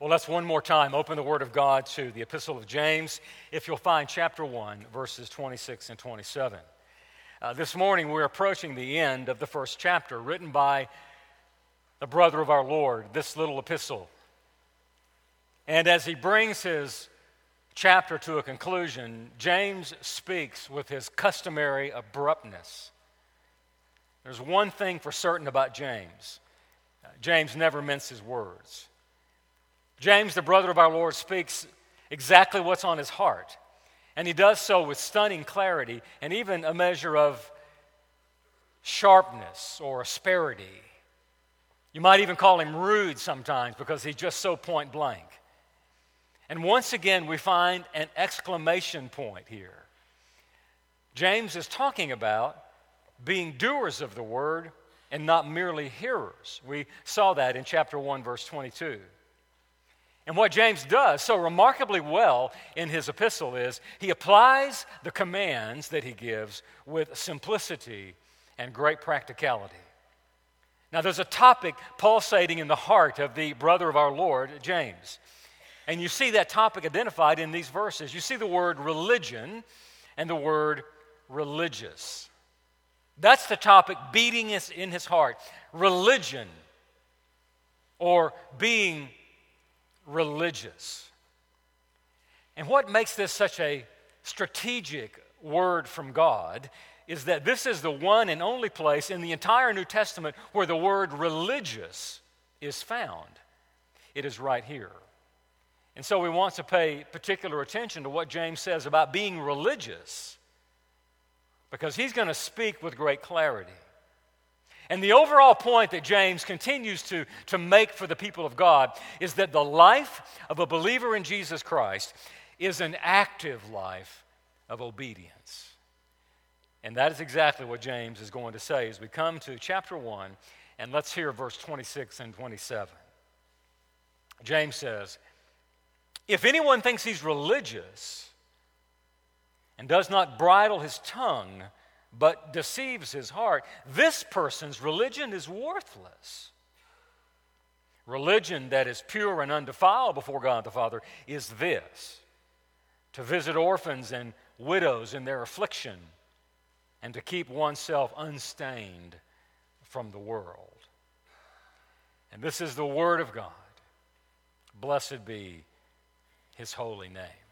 Well, let's one more time open the Word of God to the Epistle of James, if you'll find chapter 1, verses 26 and 27. Uh, this morning, we're approaching the end of the first chapter, written by the brother of our Lord, this little epistle. And as he brings his chapter to a conclusion, James speaks with his customary abruptness. There's one thing for certain about James uh, James never minces his words. James, the brother of our Lord, speaks exactly what's on his heart. And he does so with stunning clarity and even a measure of sharpness or asperity. You might even call him rude sometimes because he's just so point blank. And once again, we find an exclamation point here. James is talking about being doers of the word and not merely hearers. We saw that in chapter 1, verse 22. And what James does so remarkably well in his epistle is he applies the commands that he gives with simplicity and great practicality. Now, there's a topic pulsating in the heart of the brother of our Lord, James. And you see that topic identified in these verses. You see the word religion and the word religious. That's the topic beating in his heart religion or being religious. And what makes this such a strategic word from God is that this is the one and only place in the entire New Testament where the word religious is found. It is right here. And so we want to pay particular attention to what James says about being religious because he's going to speak with great clarity. And the overall point that James continues to, to make for the people of God is that the life of a believer in Jesus Christ is an active life of obedience. And that is exactly what James is going to say as we come to chapter 1, and let's hear verse 26 and 27. James says, If anyone thinks he's religious and does not bridle his tongue, but deceives his heart, this person's religion is worthless. Religion that is pure and undefiled before God the Father is this to visit orphans and widows in their affliction and to keep oneself unstained from the world. And this is the Word of God. Blessed be His holy name.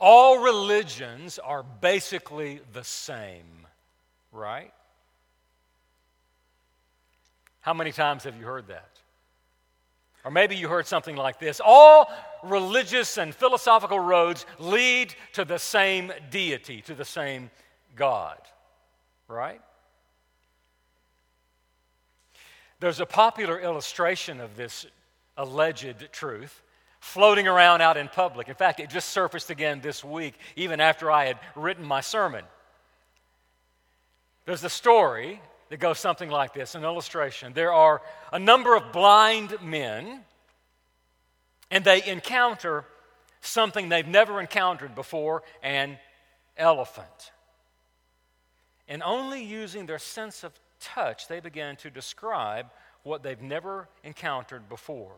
All religions are basically the same, right? How many times have you heard that? Or maybe you heard something like this All religious and philosophical roads lead to the same deity, to the same God, right? There's a popular illustration of this alleged truth floating around out in public. In fact, it just surfaced again this week, even after I had written my sermon. There's a story that goes something like this an illustration. There are a number of blind men, and they encounter something they've never encountered before an elephant. And only using their sense of touch, they begin to describe what they've never encountered before.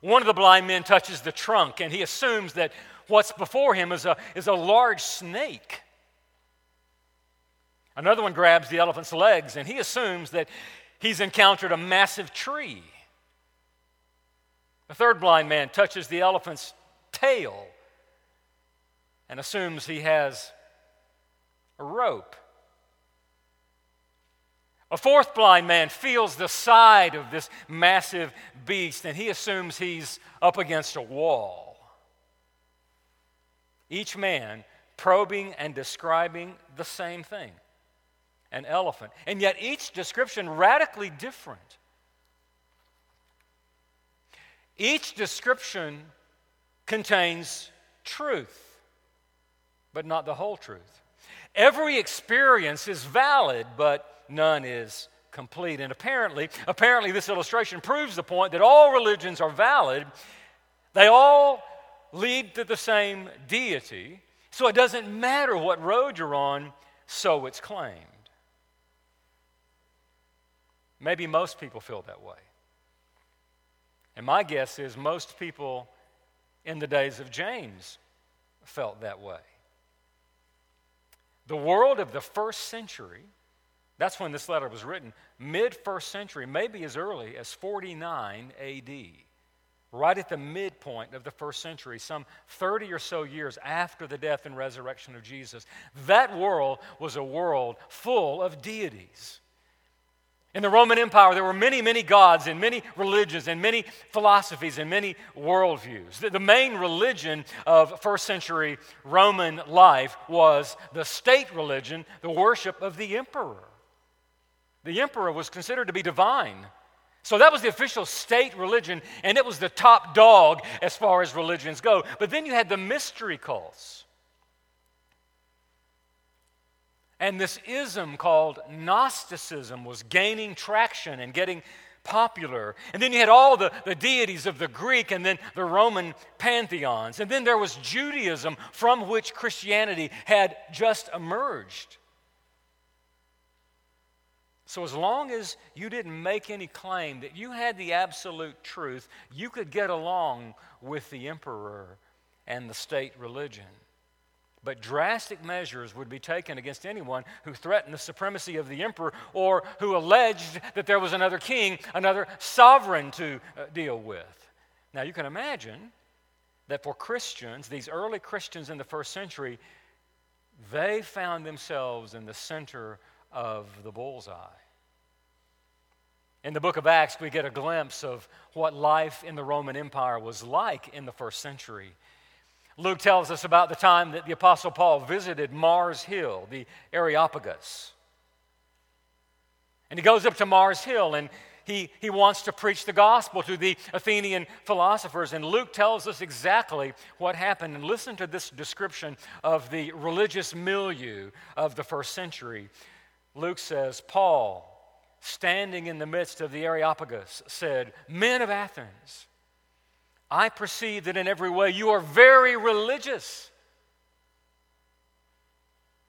One of the blind men touches the trunk and he assumes that what's before him is a, is a large snake. Another one grabs the elephant's legs and he assumes that he's encountered a massive tree. The third blind man touches the elephant's tail and assumes he has a rope. A fourth blind man feels the side of this massive beast and he assumes he's up against a wall. Each man probing and describing the same thing an elephant. And yet each description radically different. Each description contains truth, but not the whole truth. Every experience is valid, but none is complete. And apparently, apparently this illustration proves the point that all religions are valid. They all lead to the same deity. So it doesn't matter what road you're on, so it's claimed. Maybe most people feel that way. And my guess is most people in the days of James felt that way. The world of the first century, that's when this letter was written, mid first century, maybe as early as 49 AD right at the midpoint of the first century, some 30 or so years after the death and resurrection of Jesus. That world was a world full of deities. In the Roman Empire, there were many, many gods and many religions and many philosophies and many worldviews. The, the main religion of first century Roman life was the state religion, the worship of the emperor. The emperor was considered to be divine. So that was the official state religion, and it was the top dog as far as religions go. But then you had the mystery cults. And this ism called Gnosticism was gaining traction and getting popular. And then you had all the, the deities of the Greek and then the Roman pantheons. And then there was Judaism from which Christianity had just emerged. So, as long as you didn't make any claim that you had the absolute truth, you could get along with the emperor and the state religion. But drastic measures would be taken against anyone who threatened the supremacy of the emperor or who alleged that there was another king, another sovereign to uh, deal with. Now, you can imagine that for Christians, these early Christians in the first century, they found themselves in the center of the bullseye. In the book of Acts, we get a glimpse of what life in the Roman Empire was like in the first century. Luke tells us about the time that the Apostle Paul visited Mars Hill, the Areopagus. And he goes up to Mars Hill and he, he wants to preach the gospel to the Athenian philosophers. And Luke tells us exactly what happened. And listen to this description of the religious milieu of the first century. Luke says, Paul, standing in the midst of the Areopagus, said, Men of Athens, I perceive that in every way you are very religious.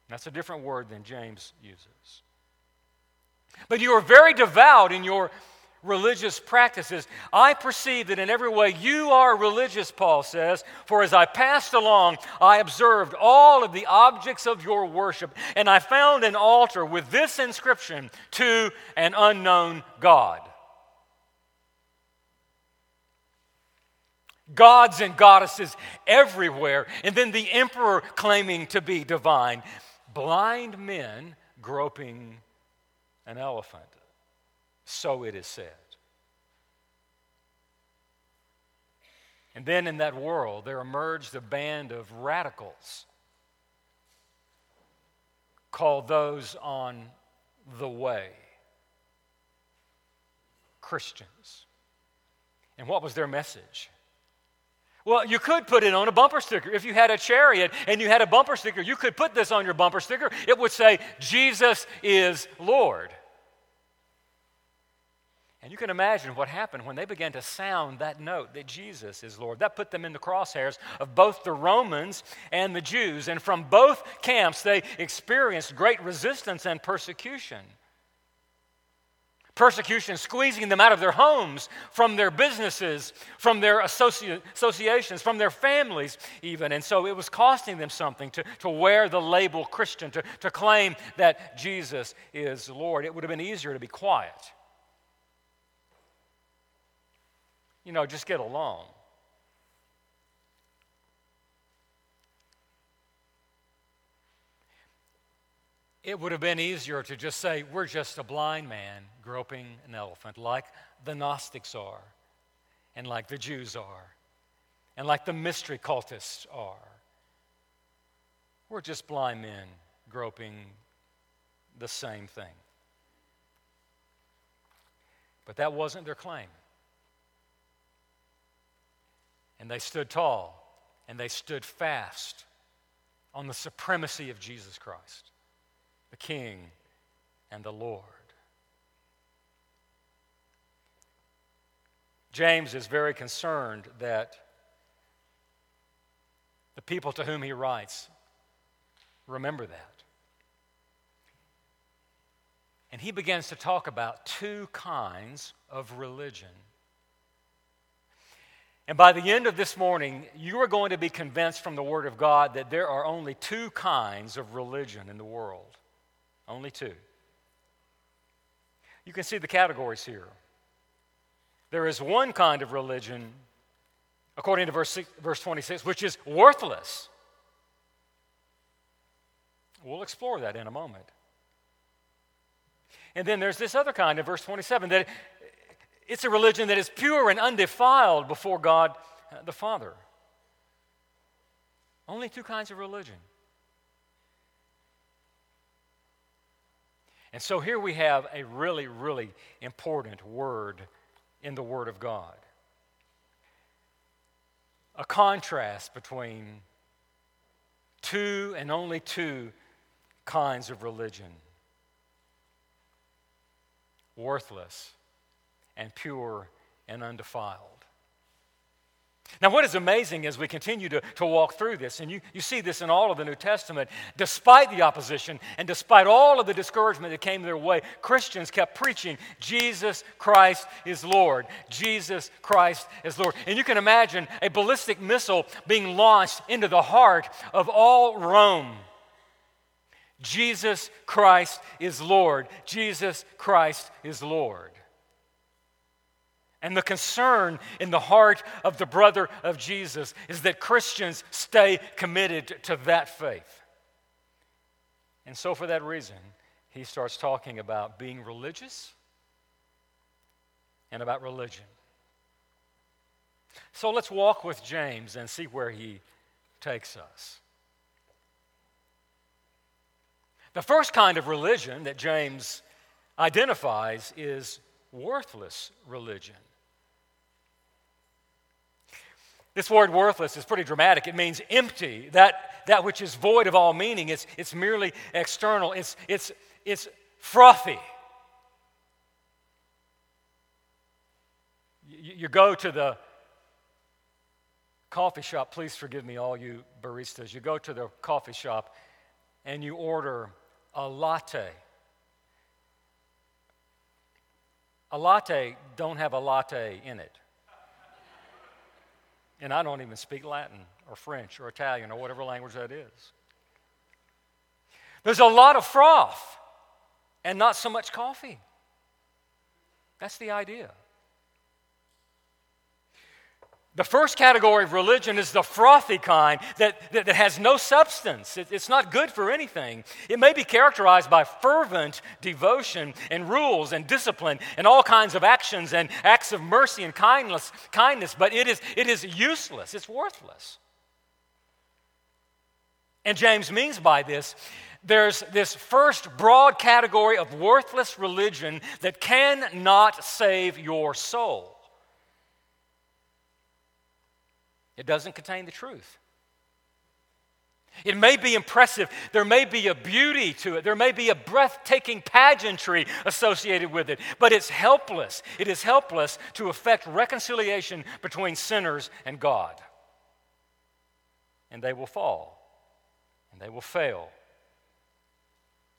That's a different word than James uses. But you are very devout in your religious practices. I perceive that in every way you are religious, Paul says, for as I passed along, I observed all of the objects of your worship, and I found an altar with this inscription to an unknown God. Gods and goddesses everywhere, and then the emperor claiming to be divine. Blind men groping an elephant so it is said. And then in that world, there emerged a band of radicals called those on the way Christians. And what was their message? Well, you could put it on a bumper sticker. If you had a chariot and you had a bumper sticker, you could put this on your bumper sticker. It would say, Jesus is Lord. And you can imagine what happened when they began to sound that note that Jesus is Lord. That put them in the crosshairs of both the Romans and the Jews. And from both camps, they experienced great resistance and persecution. Persecution squeezing them out of their homes, from their businesses, from their associ- associations, from their families, even. And so it was costing them something to, to wear the label Christian, to, to claim that Jesus is Lord. It would have been easier to be quiet you know, just get along. It would have been easier to just say, We're just a blind man groping an elephant, like the Gnostics are, and like the Jews are, and like the mystery cultists are. We're just blind men groping the same thing. But that wasn't their claim. And they stood tall and they stood fast on the supremacy of Jesus Christ, the King and the Lord. James is very concerned that the people to whom he writes remember that. And he begins to talk about two kinds of religion And by the end of this morning, you are going to be convinced from the Word of God that there are only two kinds of religion in the world. Only two. You can see the categories here. There is one kind of religion, according to verse, verse 26, which is worthless. We'll explore that in a moment. And then there's this other kind in verse 27 that it's a religion that is pure and undefiled before God uh, the Father. Only two kinds of religion. And so here we have a really, really important word in the Word of God. A contrast between two and only two kinds of religion worthless and pure and undefiled. Now, what is amazing as we continue to, to walk through this, and you, you see this in all of the New Testament, despite the opposition and despite all of the discouragement that came their way, Christians kept preaching Jesus Christ is Lord. Jesus Christ is Lord. And you can imagine a ballistic missile being launched into the heart of all Rome. Jesus Christ is Lord. Jesus Christ is Lord. And the concern in the heart of the brother of Jesus is that Christians stay committed to that faith. And so, for that reason, he starts talking about being religious and about religion. So, let's walk with James and see where he takes us. The first kind of religion that James identifies is worthless religion. This word worthless is pretty dramatic. It means empty, that, that which is void of all meaning. It's, it's merely external, it's, it's, it's frothy. You, you go to the coffee shop, please forgive me, all you baristas. You go to the coffee shop and you order a latte. A latte don't have a latte in it. And I don't even speak Latin or French or Italian or whatever language that is. There's a lot of froth and not so much coffee. That's the idea. The first category of religion is the frothy kind that, that, that has no substance. It, it's not good for anything. It may be characterized by fervent devotion and rules and discipline and all kinds of actions and acts of mercy and kindness, kindness but it is, it is useless, it's worthless. And James means by this there's this first broad category of worthless religion that cannot save your soul. It doesn't contain the truth. It may be impressive. There may be a beauty to it. There may be a breathtaking pageantry associated with it, but it's helpless. It is helpless to effect reconciliation between sinners and God. And they will fall, and they will fail.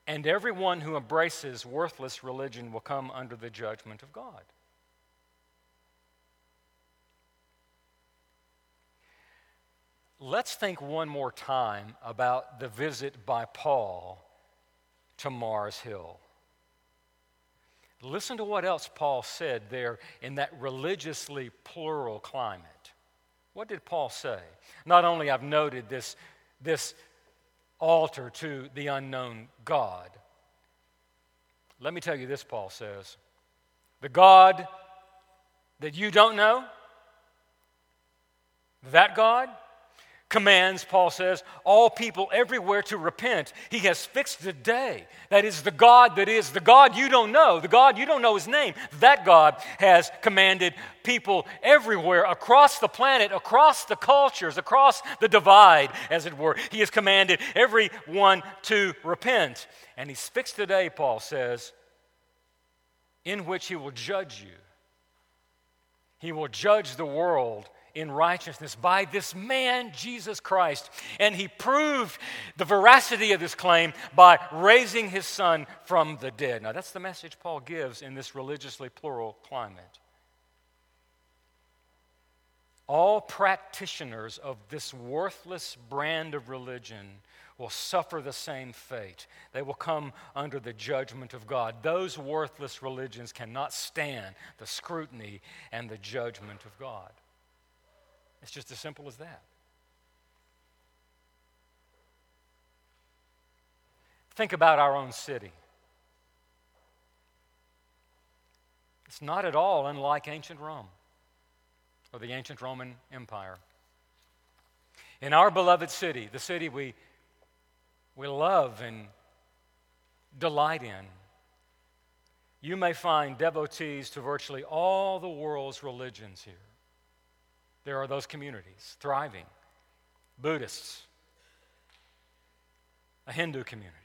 And everyone who embraces worthless religion will come under the judgment of God. Let's think one more time about the visit by Paul to Mars Hill. Listen to what else Paul said there in that religiously plural climate. What did Paul say? Not only I've noted this, this altar to the unknown God. Let me tell you this, Paul says. The God that you don't know, that God commands, Paul says, all people everywhere to repent. He has fixed the day. That is the God that is the God you don't know, the God you don't know his name. That God has commanded people everywhere across the planet, across the cultures, across the divide, as it were. He has commanded everyone to repent. And he's fixed the day, Paul says, in which he will judge you. He will judge the world in righteousness by this man, Jesus Christ. And he proved the veracity of this claim by raising his son from the dead. Now, that's the message Paul gives in this religiously plural climate. all practitioners of this worthless brand of religion will suffer the same fate. They will come under the judgment of God. Those worthless religions cannot stand the scrutiny and the judgment of God. It's just as simple as that. Think about our own city. It's not at all unlike ancient Rome or the ancient Roman Empire. In our beloved city, the city we, we love and delight in, you may find devotees to virtually all the world's religions here. There are those communities thriving Buddhists, a Hindu community,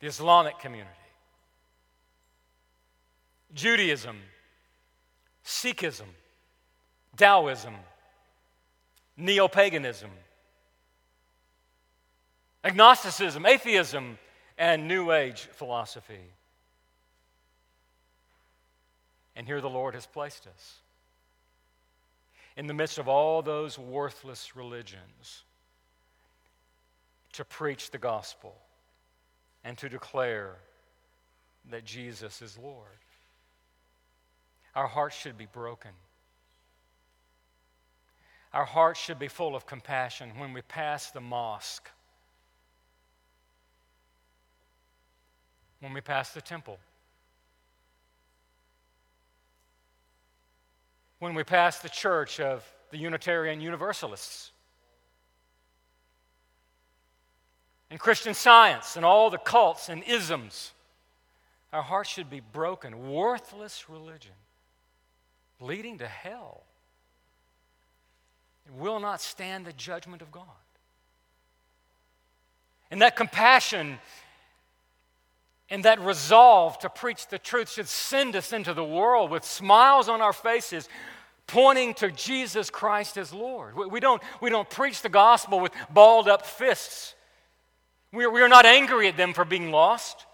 the Islamic community, Judaism, Sikhism, Taoism, neo paganism, agnosticism, atheism, and New Age philosophy. And here the Lord has placed us. In the midst of all those worthless religions, to preach the gospel and to declare that Jesus is Lord. Our hearts should be broken. Our hearts should be full of compassion when we pass the mosque, when we pass the temple, when we pass the church of the Unitarian Universalists. And Christian science and all the cults and isms. Our hearts should be broken. Worthless religion leading to hell. It will not stand the judgment of God. And that compassion and that resolve to preach the truth should send us into the world with smiles on our faces, pointing to Jesus Christ as Lord. We, don't, we don't preach the gospel with balled up fists. We're, we're not angry at them for being lost.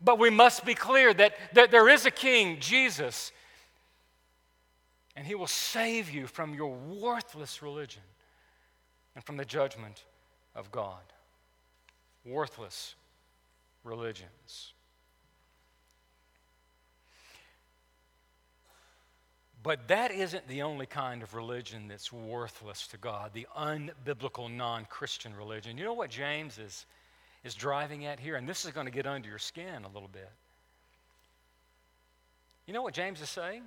But we must be clear that, that there is a king, Jesus, and he will save you from your worthless religion and from the judgment of God. Worthless religions. But that isn't the only kind of religion that's worthless to God, the unbiblical, non Christian religion. You know what James is is driving at here, and this is going to get under your skin a little bit. You know what James is saying?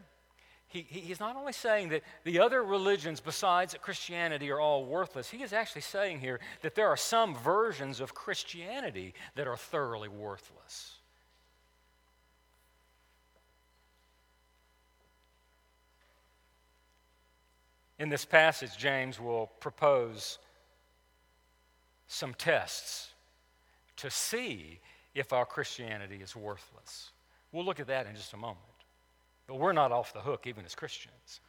He, he, he's not only saying that the other religions besides Christianity are all worthless, he is actually saying here that there are some versions of Christianity that are thoroughly worthless. In this passage, James will propose some tests to see if our Christianity is worthless. We'll look at that in just a moment. But we're not off the hook, even as Christians.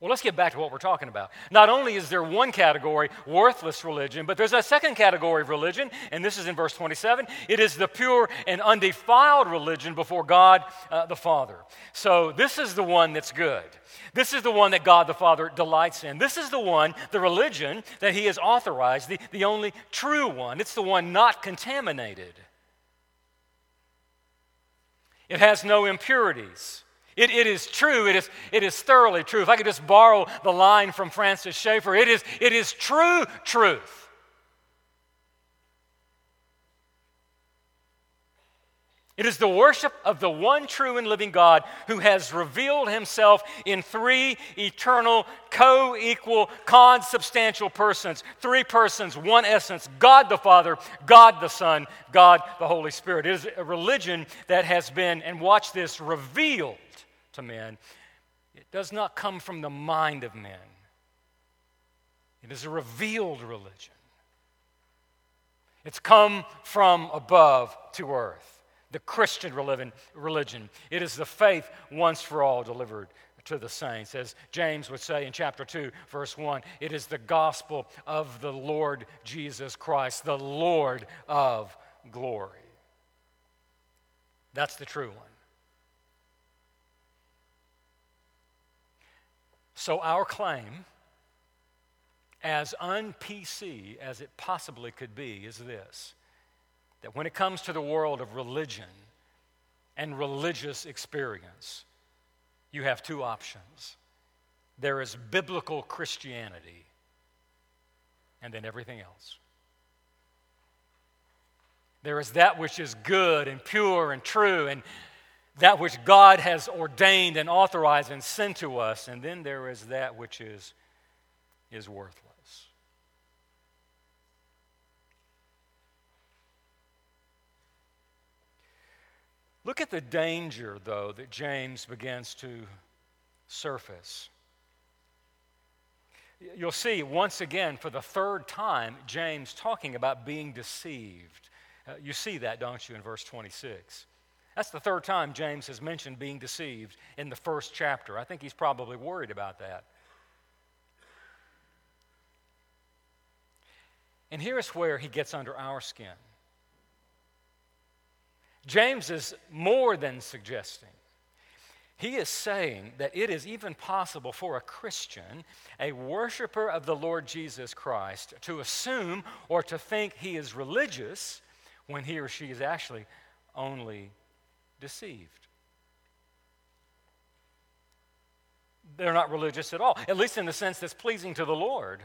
Well, let's get back to what we're talking about. Not only is there one category, worthless religion, but there's a second category of religion, and this is in verse 27. It is the pure and undefiled religion before God uh, the Father. So, this is the one that's good. This is the one that God the Father delights in. This is the one, the religion that He has authorized, the, the only true one. It's the one not contaminated, it has no impurities. It, it is true. It is, it is thoroughly true. If I could just borrow the line from Francis Schaeffer, it is, it is true truth. It is the worship of the one true and living God who has revealed himself in three eternal, co equal, consubstantial persons. Three persons, one essence God the Father, God the Son, God the Holy Spirit. It is a religion that has been, and watch this, revealed to men. It does not come from the mind of men, it is a revealed religion. It's come from above to earth the Christian religion. It is the faith once for all delivered to the saints. As James would say in chapter 2, verse 1, it is the gospel of the Lord Jesus Christ, the Lord of glory. That's the true one. So, our claim, as un PC as it possibly could be, is this that when it comes to the world of religion and religious experience, you have two options there is biblical Christianity, and then everything else. There is that which is good and pure and true, and that which God has ordained and authorized and sent to us, and then there is that which is, is worthless. Look at the danger, though, that James begins to surface. You'll see once again, for the third time, James talking about being deceived. Uh, you see that, don't you, in verse 26? That's the third time James has mentioned being deceived in the first chapter. I think he's probably worried about that. And here's where he gets under our skin. James is more than suggesting. He is saying that it is even possible for a Christian, a worshiper of the Lord Jesus Christ, to assume or to think he is religious when he or she is actually only deceived. They're not religious at all, at least in the sense that's pleasing to the Lord.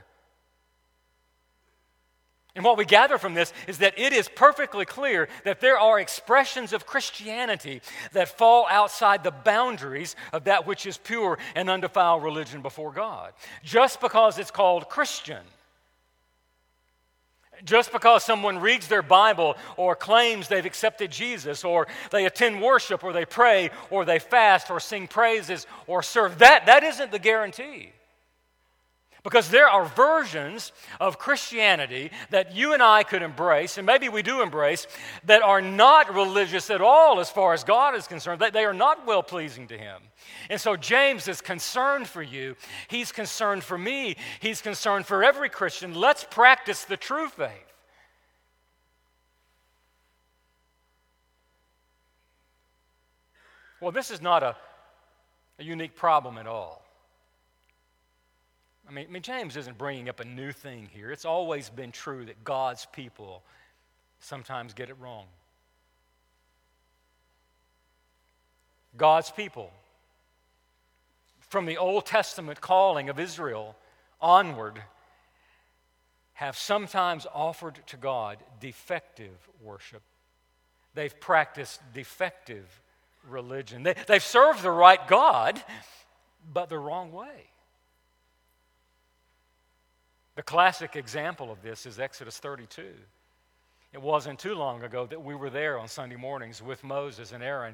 And what we gather from this is that it is perfectly clear that there are expressions of Christianity that fall outside the boundaries of that which is pure and undefiled religion before God. Just because it's called Christian just because someone reads their Bible or claims they've accepted Jesus or they attend worship or they pray or they fast or sing praises or serve, that, that isn't the guarantee. Because there are versions of Christianity that you and I could embrace, and maybe we do embrace, that are not religious at all as far as God is concerned. They are not well pleasing to Him. And so James is concerned for you. He's concerned for me. He's concerned for every Christian. Let's practice the true faith. Well, this is not a, a unique problem at all. I mean, I mean, James isn't bringing up a new thing here. It's always been true that God's people sometimes get it wrong. God's people, from the Old Testament calling of Israel onward, have sometimes offered to God defective worship. They've practiced defective religion. They, they've served the right God, but the wrong way. The classic example of this is Exodus 32. It wasn't too long ago that we were there on Sunday mornings with Moses and Aaron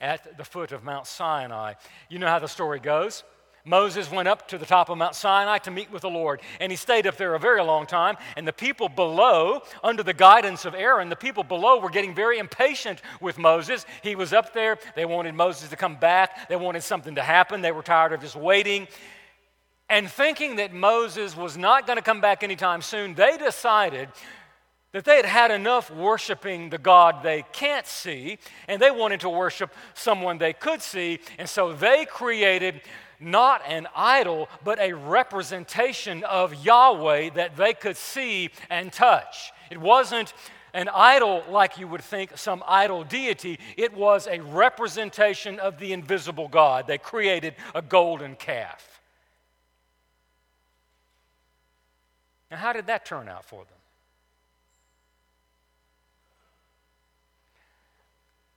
at the foot of Mount Sinai. You know how the story goes. Moses went up to the top of Mount Sinai to meet with the Lord, and he stayed up there a very long time. And the people below, under the guidance of Aaron, the people below were getting very impatient with Moses. He was up there. They wanted Moses to come back, they wanted something to happen. They were tired of just waiting. And thinking that Moses was not going to come back anytime soon, they decided that they had had enough worshiping the God they can't see, and they wanted to worship someone they could see. And so they created not an idol, but a representation of Yahweh that they could see and touch. It wasn't an idol like you would think some idol deity, it was a representation of the invisible God. They created a golden calf. Now, how did that turn out for them?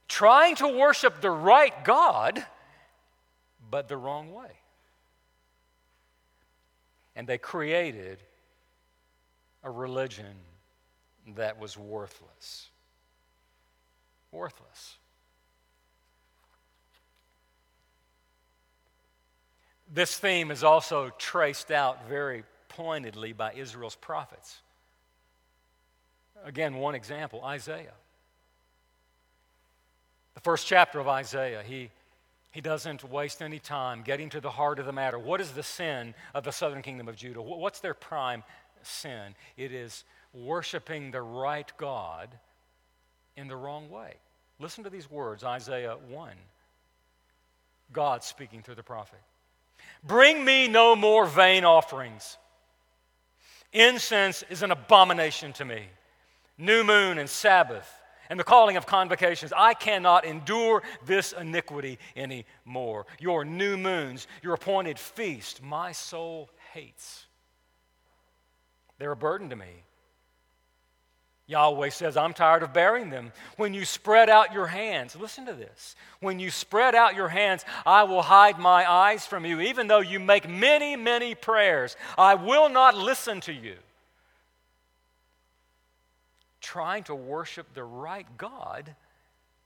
Trying to worship the right God, but the wrong way. And they created a religion that was worthless. Worthless. This theme is also traced out very pointedly by Israel's prophets. Again, one example Isaiah. The first chapter of Isaiah, he, he doesn't waste any time getting to the heart of the matter. What is the sin of the southern kingdom of Judah? What's their prime sin? It is worshiping the right God in the wrong way. Listen to these words Isaiah 1. God speaking through the prophet. Bring me no more vain offerings. Incense is an abomination to me. New moon and Sabbath and the calling of convocations. I cannot endure this iniquity anymore. Your new moons, your appointed feast, my soul hates. They're a burden to me. Yahweh says, I'm tired of bearing them. When you spread out your hands, listen to this. When you spread out your hands, I will hide my eyes from you. Even though you make many, many prayers, I will not listen to you. Trying to worship the right God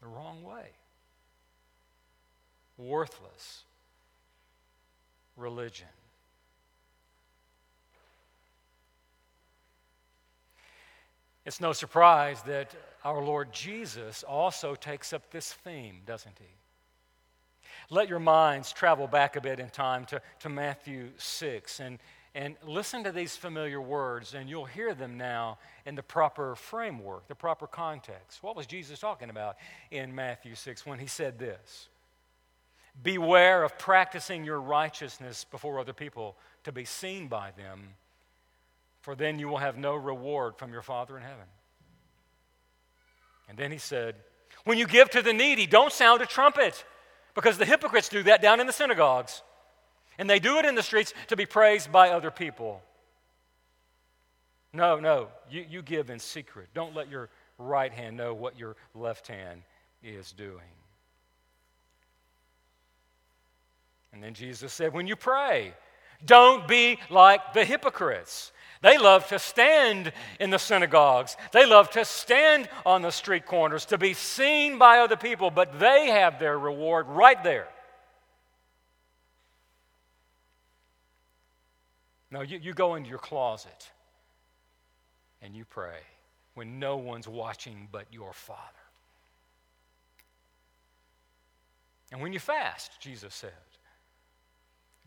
the wrong way. Worthless religion. It's no surprise that our Lord Jesus also takes up this theme, doesn't he? Let your minds travel back a bit in time to, to Matthew 6 and, and listen to these familiar words, and you'll hear them now in the proper framework, the proper context. What was Jesus talking about in Matthew 6 when he said this? Beware of practicing your righteousness before other people to be seen by them for then you will have no reward from your Father in heaven. And then he said, When you give to the needy, don't sound a trumpet, because the hypocrites do that down in the synagogues. And they do it in the streets to be praised by other people. No, no, you, you give in secret. Don't let your right hand know what your left hand is doing. And then Jesus said, When you pray, don't be like the hypocrites. They love to stand in the synagogues. They love to stand on the street corners to be seen by other people, but they have their reward right there. No, you, you go into your closet and you pray when no one's watching but your Father. And when you fast, Jesus said,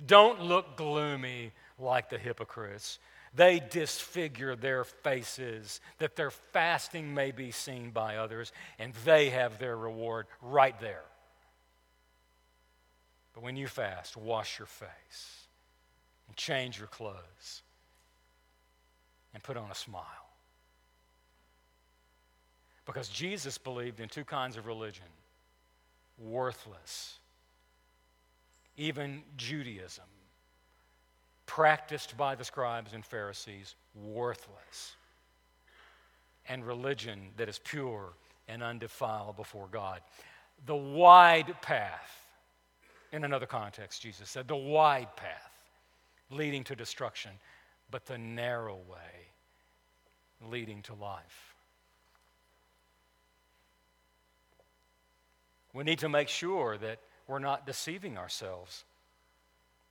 don't look gloomy like the hypocrites they disfigure their faces that their fasting may be seen by others, and they have their reward right there. But when you fast, wash your face and change your clothes and put on a smile. Because Jesus believed in two kinds of religion worthless, even Judaism practiced by the scribes and Pharisees, worthless, and religion that is pure and undefiled before God. The wide path, in another context, Jesus said, the wide path leading to destruction, but the narrow way leading to life. We need to make sure that we're not deceiving ourselves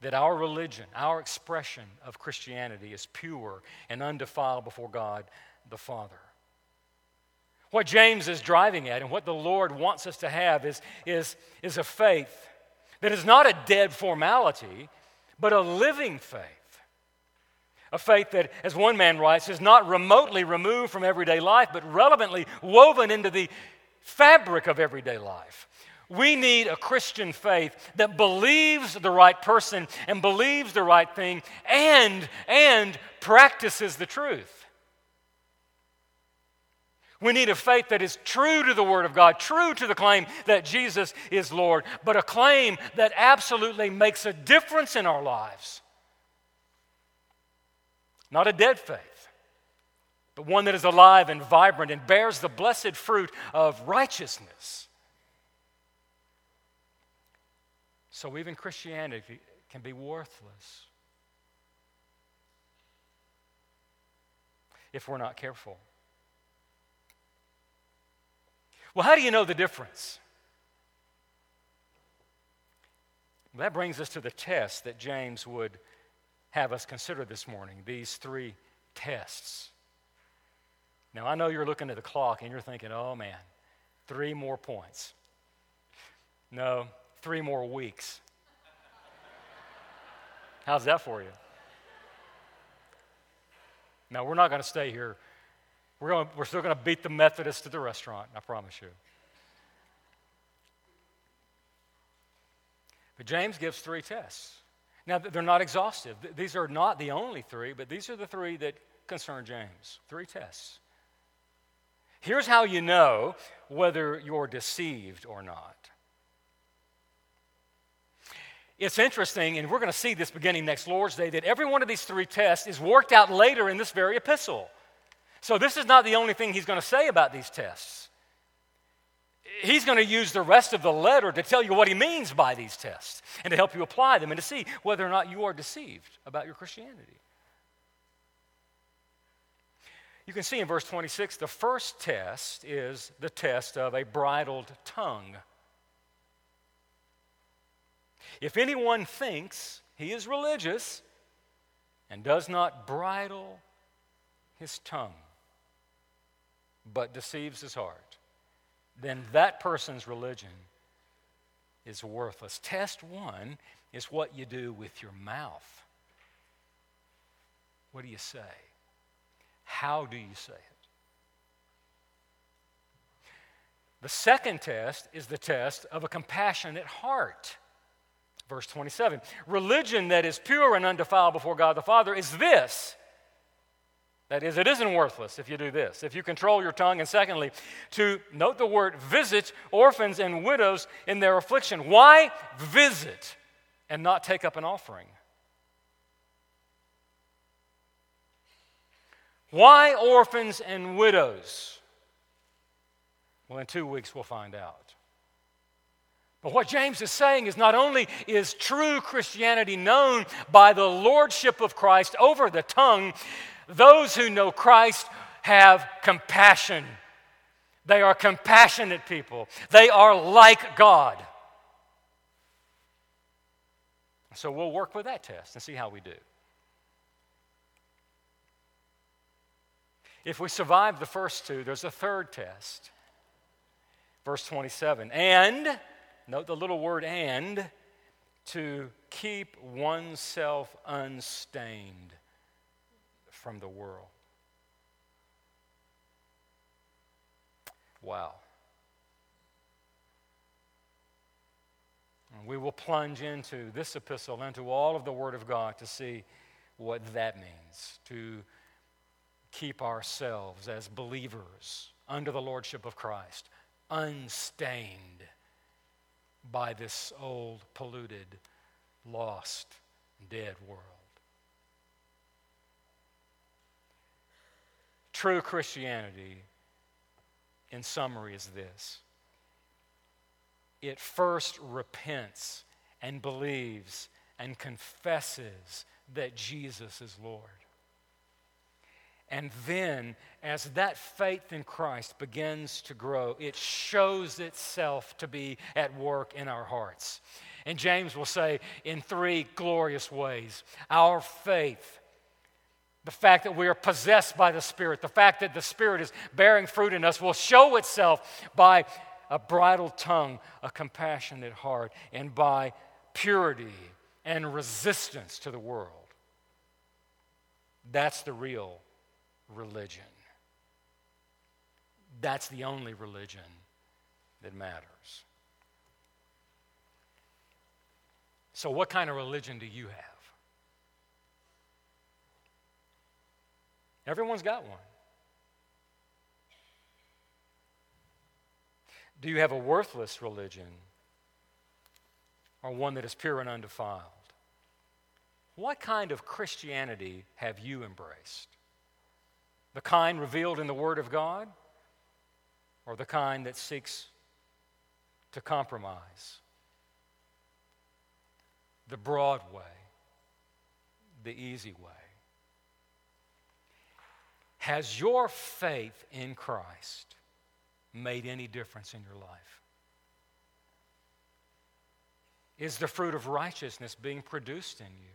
that our religion, our expression of Christianity is pure and undefiled before God the Father. What James is driving at and what the Lord wants us to have is, is, is a faith that is not a dead formality, but a living faith. A faith that, as one man writes, is not remotely removed from everyday life, but relevantly woven into the fabric of everyday life. We need a Christian faith that believes the right person and believes the right thing and, and practices the truth. We need a faith that is true to the Word of God, true to the claim that Jesus is Lord, but a claim that absolutely makes a difference in our lives. Not a dead faith, but one that is alive and vibrant and bears the blessed fruit of righteousness. So even Christianity can be worthless if we're not careful. Well, how do you know the difference? That brings us to the test that James would have us consider this morning these three tests. Now, I know you're looking at the clock and you're thinking, oh man, three more points. No, three more weeks. How's that for you? Now, we're not going to stay here. We're, going, we're still going to beat the Methodists to the restaurant, I promise you. But James gives three tests. Now, they're not exhaustive. These are not the only three, but these are the three that concern James. Three tests. Here's how you know whether you're deceived or not. It's interesting, and we're going to see this beginning next Lord's Day, that every one of these three tests is worked out later in this very epistle. So, this is not the only thing he's going to say about these tests. He's going to use the rest of the letter to tell you what he means by these tests and to help you apply them and to see whether or not you are deceived about your Christianity. You can see in verse 26 the first test is the test of a bridled tongue. If anyone thinks he is religious and does not bridle his tongue, but deceives his heart, then that person's religion is worthless. Test one is what you do with your mouth. What do you say? How do you say it? The second test is the test of a compassionate heart. Verse 27 Religion that is pure and undefiled before God the Father is this. That is, it isn't worthless if you do this, if you control your tongue. And secondly, to note the word visit orphans and widows in their affliction. Why visit and not take up an offering? Why orphans and widows? Well, in two weeks we'll find out. But what James is saying is not only is true Christianity known by the lordship of Christ over the tongue, those who know Christ have compassion. They are compassionate people. They are like God. So we'll work with that test and see how we do. If we survive the first two, there's a third test. Verse 27 And Note the little word and to keep oneself unstained from the world. Wow. And we will plunge into this epistle, into all of the Word of God to see what that means to keep ourselves as believers under the Lordship of Christ unstained by this old, polluted, lost, dead world. True Christianity, in summary, is this it first repents and believes and confesses that Jesus is Lord. And then, as that faith in Christ begins to grow, it shows itself to be at work in our hearts. And James will say in three glorious ways our faith, the fact that we are possessed by the Spirit, the fact that the Spirit is bearing fruit in us, will show itself by a bridled tongue, a compassionate heart, and by purity and resistance to the world. That's the real religion. That's the only religion that matters. So, what kind of religion do you have? Everyone's got one. Do you have a worthless religion or one that is pure and undefiled? What kind of Christianity have you embraced? The kind revealed in the Word of God, or the kind that seeks to compromise? The broad way, the easy way. Has your faith in Christ made any difference in your life? Is the fruit of righteousness being produced in you?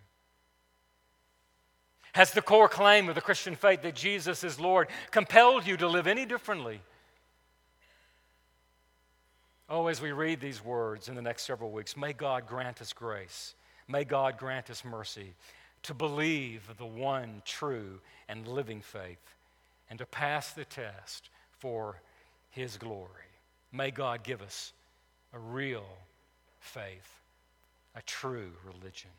Has the core claim of the Christian faith that Jesus is Lord compelled you to live any differently? Oh, as we read these words in the next several weeks, may God grant us grace. May God grant us mercy to believe the one true and living faith and to pass the test for His glory. May God give us a real faith, a true religion.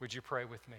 Would you pray with me?